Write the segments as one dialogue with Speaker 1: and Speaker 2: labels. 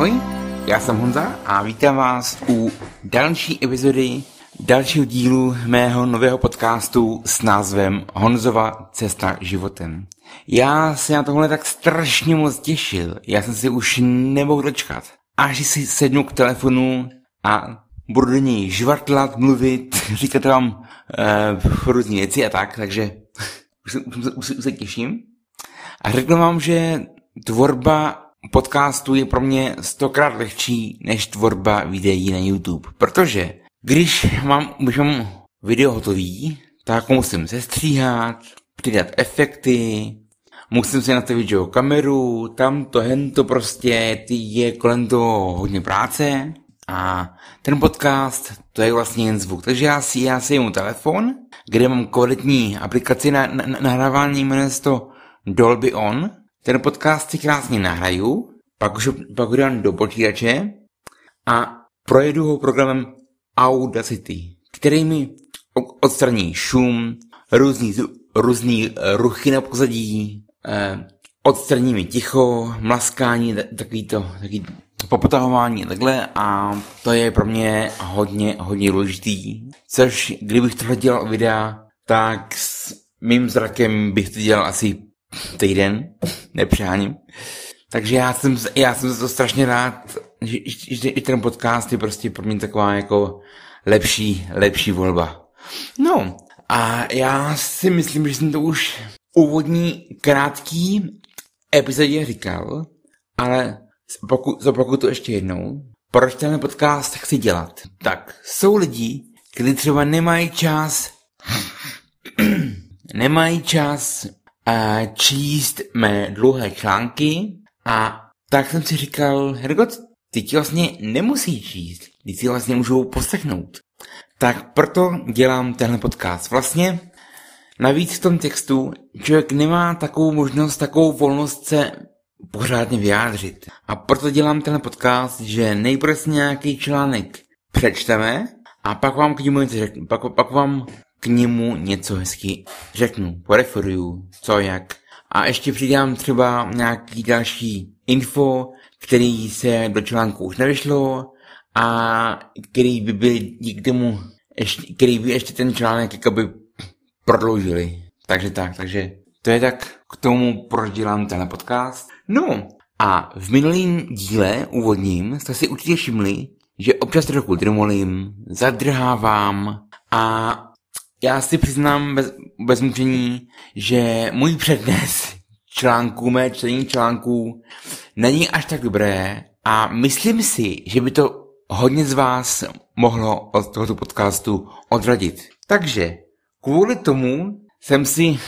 Speaker 1: Ahoj, já jsem Honza a vítám vás u další epizody dalšího dílu mého nového podcastu s názvem Honzova cesta životem. Já se na tohle tak strašně moc těšil, já jsem si už nemohl dočkat. Až si sednu k telefonu a budu do něj žvartlat, mluvit, říkat vám uh, různé věci a tak, takže už, už, už, už se těším. A řeknu vám, že tvorba podcastu je pro mě stokrát lehčí než tvorba videí na YouTube, protože když mám, když mám video hotový, tak musím sestříhat, přidat efekty, musím si nastavit video kameru, tam to, hen to prostě, ty je kolem toho hodně práce a ten podcast, to je vlastně jen zvuk. Takže já si, já si jemu telefon, kde mám kvalitní aplikaci na, na, na nahrávání, jmenuje se to Dolby On. Ten podcast si krásně nahraju, pak už pak dám do počítače a projedu ho programem Audacity, který mi odstraní šum, různý, různý eh, ruchy na pozadí, eh, odstraní mi ticho, mlaskání, takový to, takový popotahování takhle a to je pro mě hodně, hodně důležitý. Což kdybych tohle dělal videa, tak s mým zrakem bych to dělal asi týden, nepřáním. Takže já jsem, já jsem to strašně rád, že, že ten podcast je prostě pro mě taková jako lepší, lepší volba. No, a já si myslím, že jsem to už úvodní krátký epizodě říkal, ale pokud, zopakuju to ještě jednou. Proč ten podcast chci dělat? Tak, jsou lidi, kteří třeba nemají čas nemají čas uh, číst mé dlouhé články a tak jsem si říkal, Hergot, ty ti vlastně nemusí číst, ty si vlastně můžou poslechnout. Tak proto dělám tenhle podcast. Vlastně navíc v tom textu člověk nemá takovou možnost, takovou volnost se pořádně vyjádřit. A proto dělám tenhle podcast, že nejprve nějaký článek přečteme a pak vám k němu něco řeknu. Pak, pak vám k němu něco hezky řeknu, poreferuju, co jak. A ještě přidám třeba nějaký další info, který se do článku už nevyšlo a který by byl díky tomu, ještě, který by ještě ten článek jakoby prodloužili. Takže tak, takže to je tak k tomu, proč dělám tenhle podcast. No a v minulém díle úvodním jste si určitě všimli, že občas trochu drmolím, zadrhávám a já si přiznám bez, bez mučení, že můj přednes článků, mé čtení článků není až tak dobré a myslím si, že by to hodně z vás mohlo od tohoto podcastu odradit. Takže kvůli tomu jsem si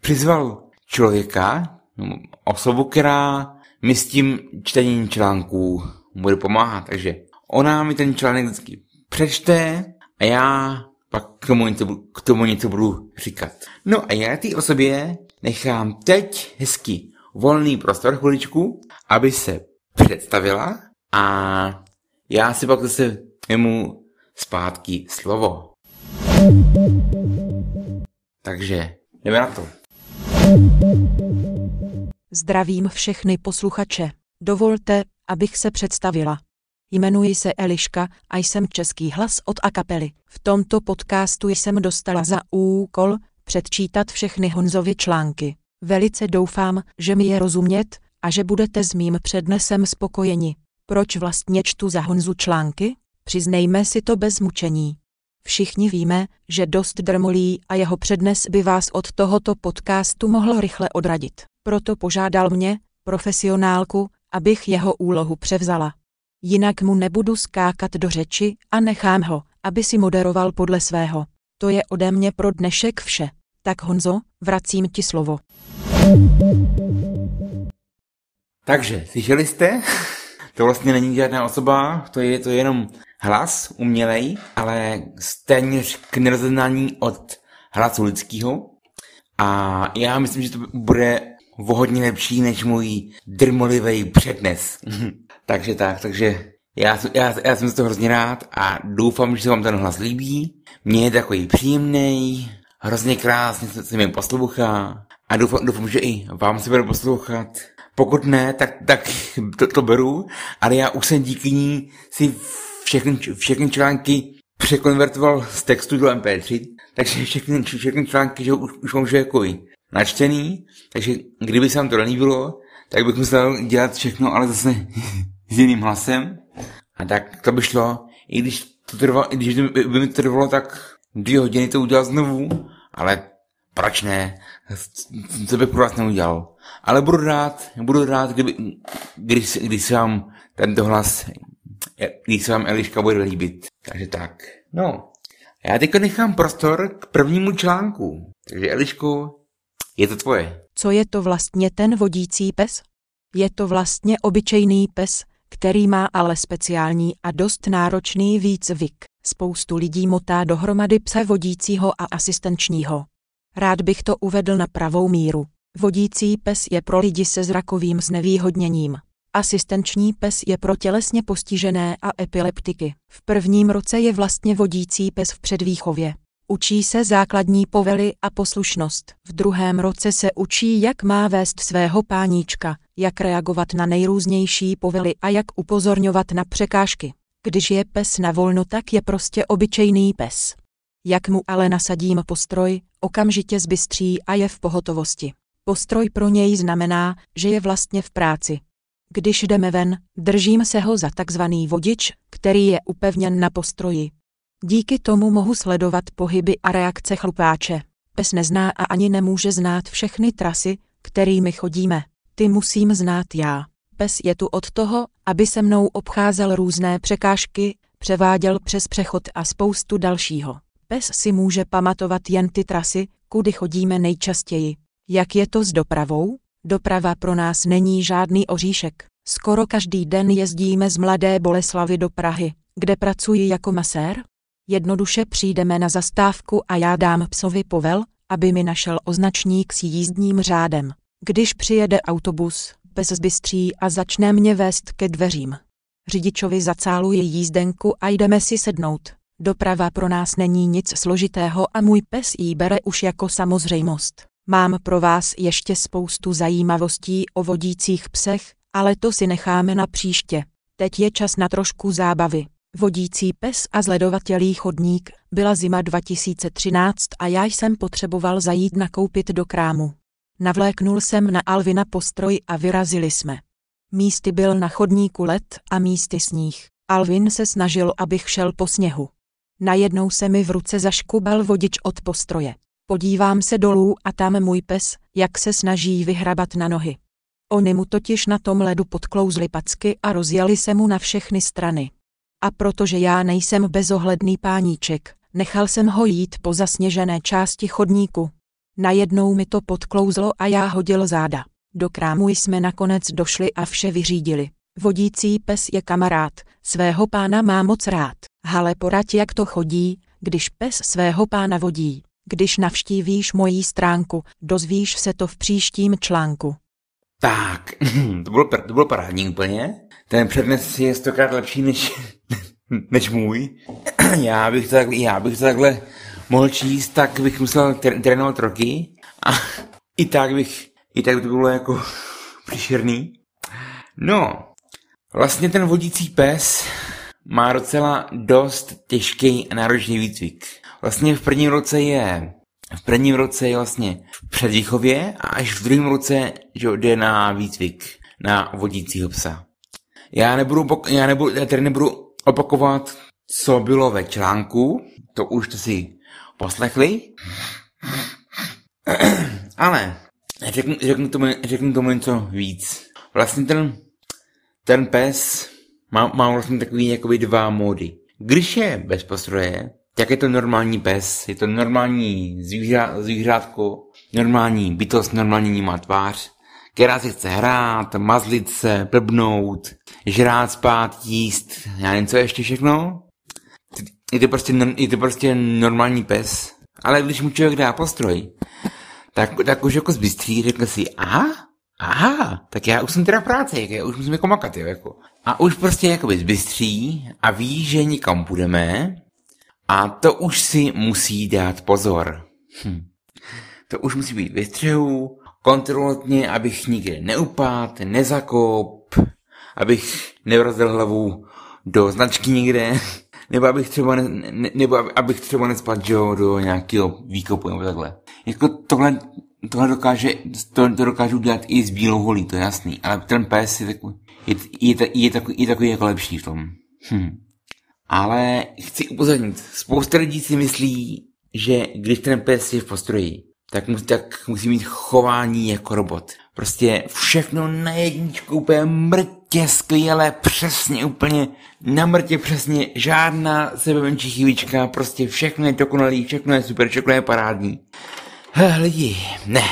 Speaker 1: přizval člověka, osobu, která mi s tím čtením článků bude pomáhat. Takže ona mi ten článek vždycky přečte a já pak k tomu něco, k tomu něco budu říkat. No a já té osobě nechám teď hezky volný prostor chviličku, aby se představila a já si pak zase vezmu zpátky slovo. Takže jdeme na to.
Speaker 2: Zdravím všechny posluchače. Dovolte, abych se představila. Jmenuji se Eliška a jsem český hlas od Akapely. V tomto podcastu jsem dostala za úkol předčítat všechny Honzovy články. Velice doufám, že mi je rozumět a že budete s mým přednesem spokojeni. Proč vlastně čtu za Honzu články? Přiznejme si to bez mučení. Všichni víme, že dost drmolí a jeho přednes by vás od tohoto podcastu mohl rychle odradit. Proto požádal mě, profesionálku, abych jeho úlohu převzala. Jinak mu nebudu skákat do řeči a nechám ho, aby si moderoval podle svého. To je ode mě pro dnešek vše. Tak Honzo, vracím ti slovo.
Speaker 1: Takže, slyšeli jste? To vlastně není žádná osoba, to je to je jenom hlas umělej, ale téměř k nerozeznání od hlasu lidského. A já myslím, že to bude o lepší než můj drmolivý přednes. takže tak, takže já, já, já jsem z toho hrozně rád a doufám, že se vám ten hlas líbí. Mně je takový příjemný, hrozně krásně se, se mi poslouchá a doufám, doufám že i vám se bude poslouchat. Pokud ne, tak, tak to, to beru, ale já už jsem díky ní si všechny, všechny články překonvertoval z textu do MP3, takže všechny, všechny články že už, už mám jako načtený, takže kdyby se vám to nelíbilo, tak bych musel dělat všechno, ale zase s jiným hlasem. A tak to by šlo, i když to trvalo, i když by mi to trvalo tak dvě hodiny to udělat znovu, ale proč ne? Co bych pro vás neudělal? Ale budu rád, budu rád, kdyby, když, když se vám tento hlas, když se vám Eliška bude líbit. Takže tak. No, já teď nechám prostor k prvnímu článku. Takže Elišku, je to tvoje.
Speaker 2: Co je to vlastně ten vodící pes? Je to vlastně obyčejný pes, který má ale speciální a dost náročný výcvik. Spoustu lidí motá dohromady pse vodícího a asistenčního. Rád bych to uvedl na pravou míru. Vodící pes je pro lidi se zrakovým znevýhodněním. Asistenční pes je pro tělesně postižené a epileptiky. V prvním roce je vlastně vodící pes v předvýchově. Učí se základní povely a poslušnost. V druhém roce se učí, jak má vést svého páníčka, jak reagovat na nejrůznější povely a jak upozorňovat na překážky. Když je pes na volno, tak je prostě obyčejný pes. Jak mu ale nasadím postroj, okamžitě zbystří a je v pohotovosti. Postroj pro něj znamená, že je vlastně v práci. Když jdeme ven, držím se ho za takzvaný vodič, který je upevněn na postroji. Díky tomu mohu sledovat pohyby a reakce chlupáče. Pes nezná a ani nemůže znát všechny trasy, kterými chodíme. Ty musím znát já. Pes je tu od toho, aby se mnou obcházel různé překážky, převáděl přes přechod a spoustu dalšího. Pes si může pamatovat jen ty trasy, kudy chodíme nejčastěji. Jak je to s dopravou? Doprava pro nás není žádný oříšek. Skoro každý den jezdíme z Mladé Boleslavy do Prahy, kde pracuji jako masér. Jednoduše přijdeme na zastávku a já dám psovi povel, aby mi našel označník s jízdním řádem. Když přijede autobus, pes zbystří a začne mě vést ke dveřím. Řidičovi zacáluji jízdenku a jdeme si sednout. Doprava pro nás není nic složitého a můj pes jí bere už jako samozřejmost. Mám pro vás ještě spoustu zajímavostí o vodících psech, ale to si necháme na příště. Teď je čas na trošku zábavy. Vodící pes a zledovatělý chodník, byla zima 2013 a já jsem potřeboval zajít nakoupit do krámu. Navléknul jsem na Alvina postroj a vyrazili jsme. Místy byl na chodníku led a místy sníh. Alvin se snažil, abych šel po sněhu. Najednou se mi v ruce zaškubal vodič od postroje. Podívám se dolů a tam můj pes, jak se snaží vyhrabat na nohy. Oni mu totiž na tom ledu podklouzli packy a rozjeli se mu na všechny strany. A protože já nejsem bezohledný páníček, nechal jsem ho jít po zasněžené části chodníku. Najednou mi to podklouzlo a já hodil záda. Do krámu jsme nakonec došli a vše vyřídili. Vodící pes je kamarád, svého pána má moc rád. Hale poraď jak to chodí, když pes svého pána vodí. Když navštívíš mojí stránku, dozvíš se to v příštím článku.
Speaker 1: Tak, to bylo, to bylo parádní úplně. Ten přednes je stokrát lepší než, než můj. Já bych, to takhle, já bych to takhle mohl číst, tak bych musel trénovat roky. A i tak bych, i tak by to bylo jako příšerný. No, vlastně ten vodící pes má docela dost těžký a náročný výcvik. Vlastně v prvním roce je v prvním roce je vlastně v předvýchově a až v druhém roce že jde na výcvik na vodícího psa. Já nebudu, já nebudu, já tady nebudu opakovat, co bylo ve článku, to už to si poslechli, ale řeknu, řeknu, tomu, řeknu tomu něco víc. Vlastně ten, ten pes má, má vlastně takový jakoby dva módy. Když je bez postroje, tak je to normální pes, je to normální zvířa, zvířátko, normální bytost, normální má tvář, která si chce hrát, mazlit se, blbnout, žrát, spát, jíst, já nevím, co ještě všechno. Je to prostě, je to prostě normální pes. Ale když mu člověk dá postroj, tak, tak už jako zbystří, řekl si, aha, aha, tak já už jsem teda v práci, já už musím jako makat, jo, jako. A už prostě jakoby zbystří a ví, že nikam budeme a to už si musí dát pozor. Hm. to už musí být vystřihu, kontrolovat mě, abych nikde neupad, nezakop, abych nevrazil hlavu do značky někde, nebo abych třeba, ne, ne, nebo abych třeba nespad jo, do nějakého výkopu nebo takhle. Jako tohle, tohle dokáže, to, to dokážu dělat i s bílou holí, to je jasný, ale ten pes je takový, je, je, je, je, takový, je takový jako lepší v tom. Hm. Ale chci upozornit, spousta lidí si myslí, že když ten pes je v postroji, tak musí, tak musí mít chování jako robot. Prostě všechno na jedničku, úplně mrtě skvěle, přesně, úplně na mrtě přesně, žádná sebemenší chybička, prostě všechno je dokonalý, všechno je super, všechno je parádní. He, lidi, ne,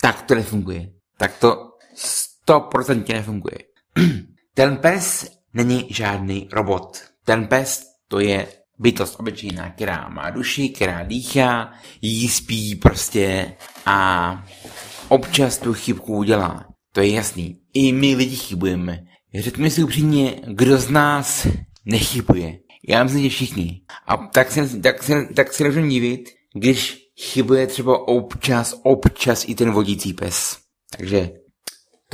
Speaker 1: tak to nefunguje. Tak to stoprocentně nefunguje. Ten pes není žádný robot. Ten pes to je bytost obyčejná, která má duši, která dýchá, jí spí prostě a občas tu chybku udělá. To je jasný. I my lidi chybujeme. Řekněme si upřímně, kdo z nás nechybuje. Já myslím, že všichni. A tak se, tak se, tak se můžeme divit, když chybuje třeba občas, občas i ten vodící pes. Takže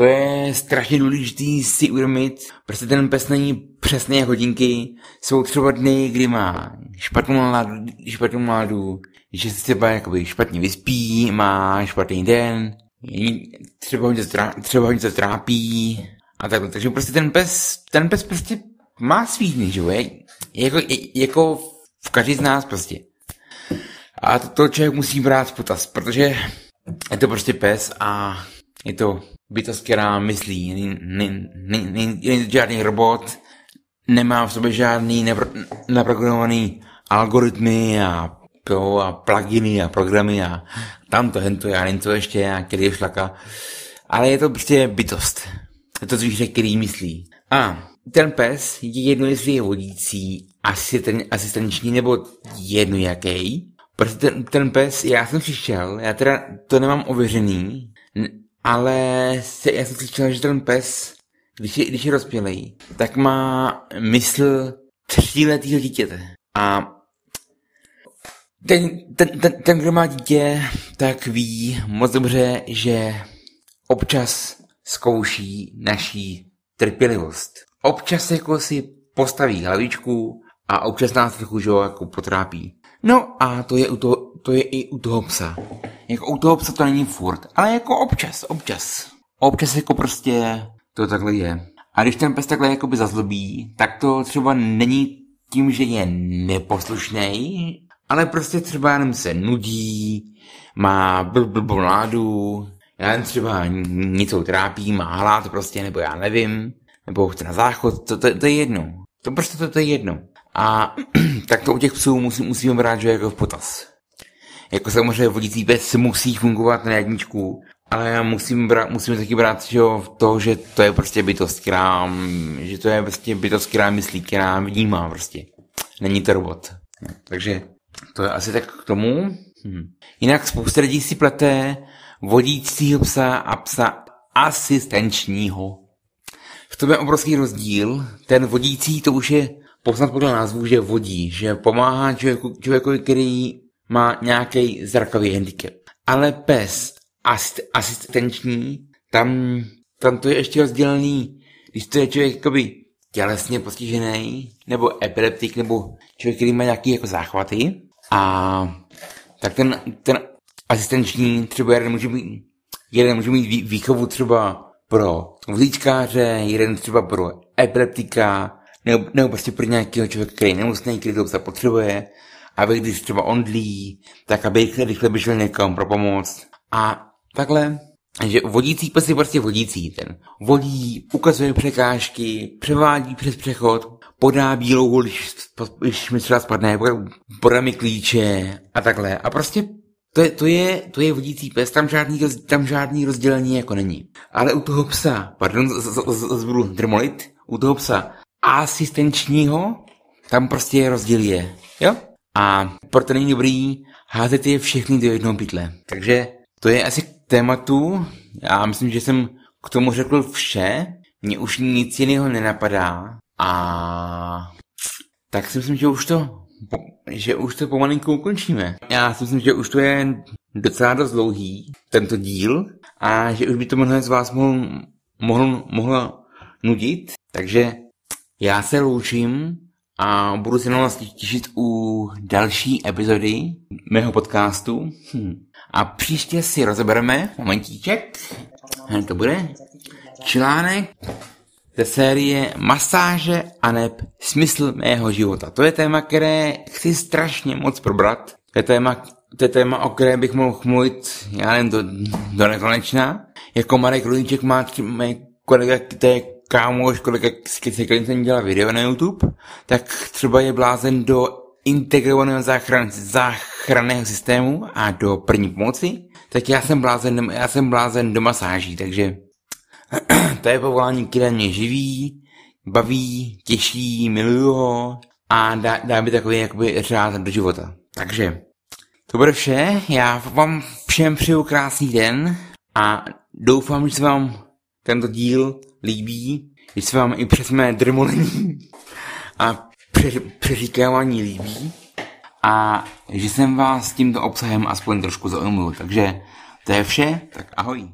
Speaker 1: to je strašně důležité si uvědomit, prostě ten pes není přesné jako hodinky, jsou třeba dny, kdy má špatnou náladu, špatnou náladu, že se třeba jakoby špatně vyspí, má špatný den, třeba ho něco, třeba ho něco trápí a takhle. Takže prostě ten pes, ten pes prostě má svý dny, že je, jako, je, jako v každý z nás prostě. A to, to člověk musí brát v potaz, protože je to prostě pes a je to bytost, která myslí, není žádný robot, nemá v sobě žádný naprogramovaný algoritmy a, a pluginy a programy a tamto, hento, já nevím, co ještě, a který je šlaka. Ale je to prostě bytost. Je to zvíře, který myslí. A ten pes je jedno, jestli je vodící, asisten, asistenční nebo jedno jaký. Protože ten, ten pes, já jsem přišel, já teda to nemám ověřený, ale se, já jsem slyšel, že ten pes, když je, když je rozpělej, tak má mysl tříletýho dítěte. A ten, ten, ten, ten, kdo má dítě, tak ví moc dobře, že občas zkouší naší trpělivost. Občas jako si postaví hlavičku a občas nás trochu jako potrápí. No a to je, u toho, to je i u toho psa. Jako u toho psa to není furt, ale jako občas, občas. Občas jako prostě to takhle je. A když ten pes takhle jakoby zazlobí, tak to třeba není tím, že je neposlušný, ale prostě třeba jenom se nudí, má blblbou náladu, já jen třeba něco trápí, má hlad prostě, nebo já nevím, nebo chce na záchod, to, to, to je jedno. To prostě to, to je jedno. A tak to u těch psů musí, musíme brát, že jako v potaz. Jako samozřejmě vodící pes musí fungovat na jedničku, ale já musím brát, musím taky brát že jo, to, že to je prostě bytost, která, že to je prostě bytost, která myslí, která vnímá prostě. Není to robot. Takže to je asi tak k tomu. Hm. Jinak spousta lidí si plete vodícího psa a psa asistenčního. V tom je obrovský rozdíl. Ten vodící to už je poznat podle názvu, že vodí, že pomáhá člověku, člověku který má nějaký zrakový handicap. Ale pes asist, asistenční, tam, tam to je ještě rozdělený, když to je člověk jakoby tělesně postižený, nebo epileptik, nebo člověk, který má nějaký jako záchvaty, a tak ten, ten asistenční třeba jeden může mít, jeden může mít výchovu třeba pro vlíčkáře, jeden třeba pro epileptika, nebo, nebo prostě pro nějakého člověka, který je nemusný, který to potřebuje, aby když třeba ondlí, tak aby rychle, běžel někam pro pomoc. A takhle, že vodící pes je prostě vodící. Ten vodí, ukazuje překážky, převádí přes přechod, podá bílou když, když mi třeba spadne, podá mi klíče a takhle. A prostě to je, to je, to je vodící pes, tam žádný, tam žádný rozdělení jako není. Ale u toho psa, pardon, zbudu drmolit, u toho psa asistenčního, tam prostě rozdíl je. Jo? A proto není dobrý házet je všechny do jednoho pytle. Takže to je asi k tématu. Já myslím, že jsem k tomu řekl vše. Mně už nic jiného nenapadá. A tak si myslím, že už to že už to pomalinku ukončíme. Já si myslím, že už to je docela dost dlouhý, tento díl, a že už by to mnohé z vás mohlo, mohlo, mohlo nudit, takže já se loučím a budu se na vás těšit u další epizody mého podcastu. Hm. A příště si rozebereme, momentíček, hned to bude, článek ze série Masáže a neb smysl mého života. To je téma, které chci strašně moc probrat. To je téma, to je téma, o které bych mohl mluvit, já nevím, do, do nekonečna. Jako Marek Rudíček má třeba kolega, to je kámoš, kolega, se kterým dělá video na YouTube, tak třeba je blázen do integrovaného záchran, záchranného systému a do první pomoci, tak já jsem blázen, já jsem blázen do masáží, takže to je povolání, které mě živí, baví, těší, miluju ho a dá, dá mi takový jakoby řád do života. Takže to bude vše, já vám všem přeju krásný den a doufám, že se vám tento díl líbí, že se vám i přes mé drmolení a přeříkávání líbí a že jsem vás tímto obsahem aspoň trošku zaujmul. Takže to je vše, tak ahoj.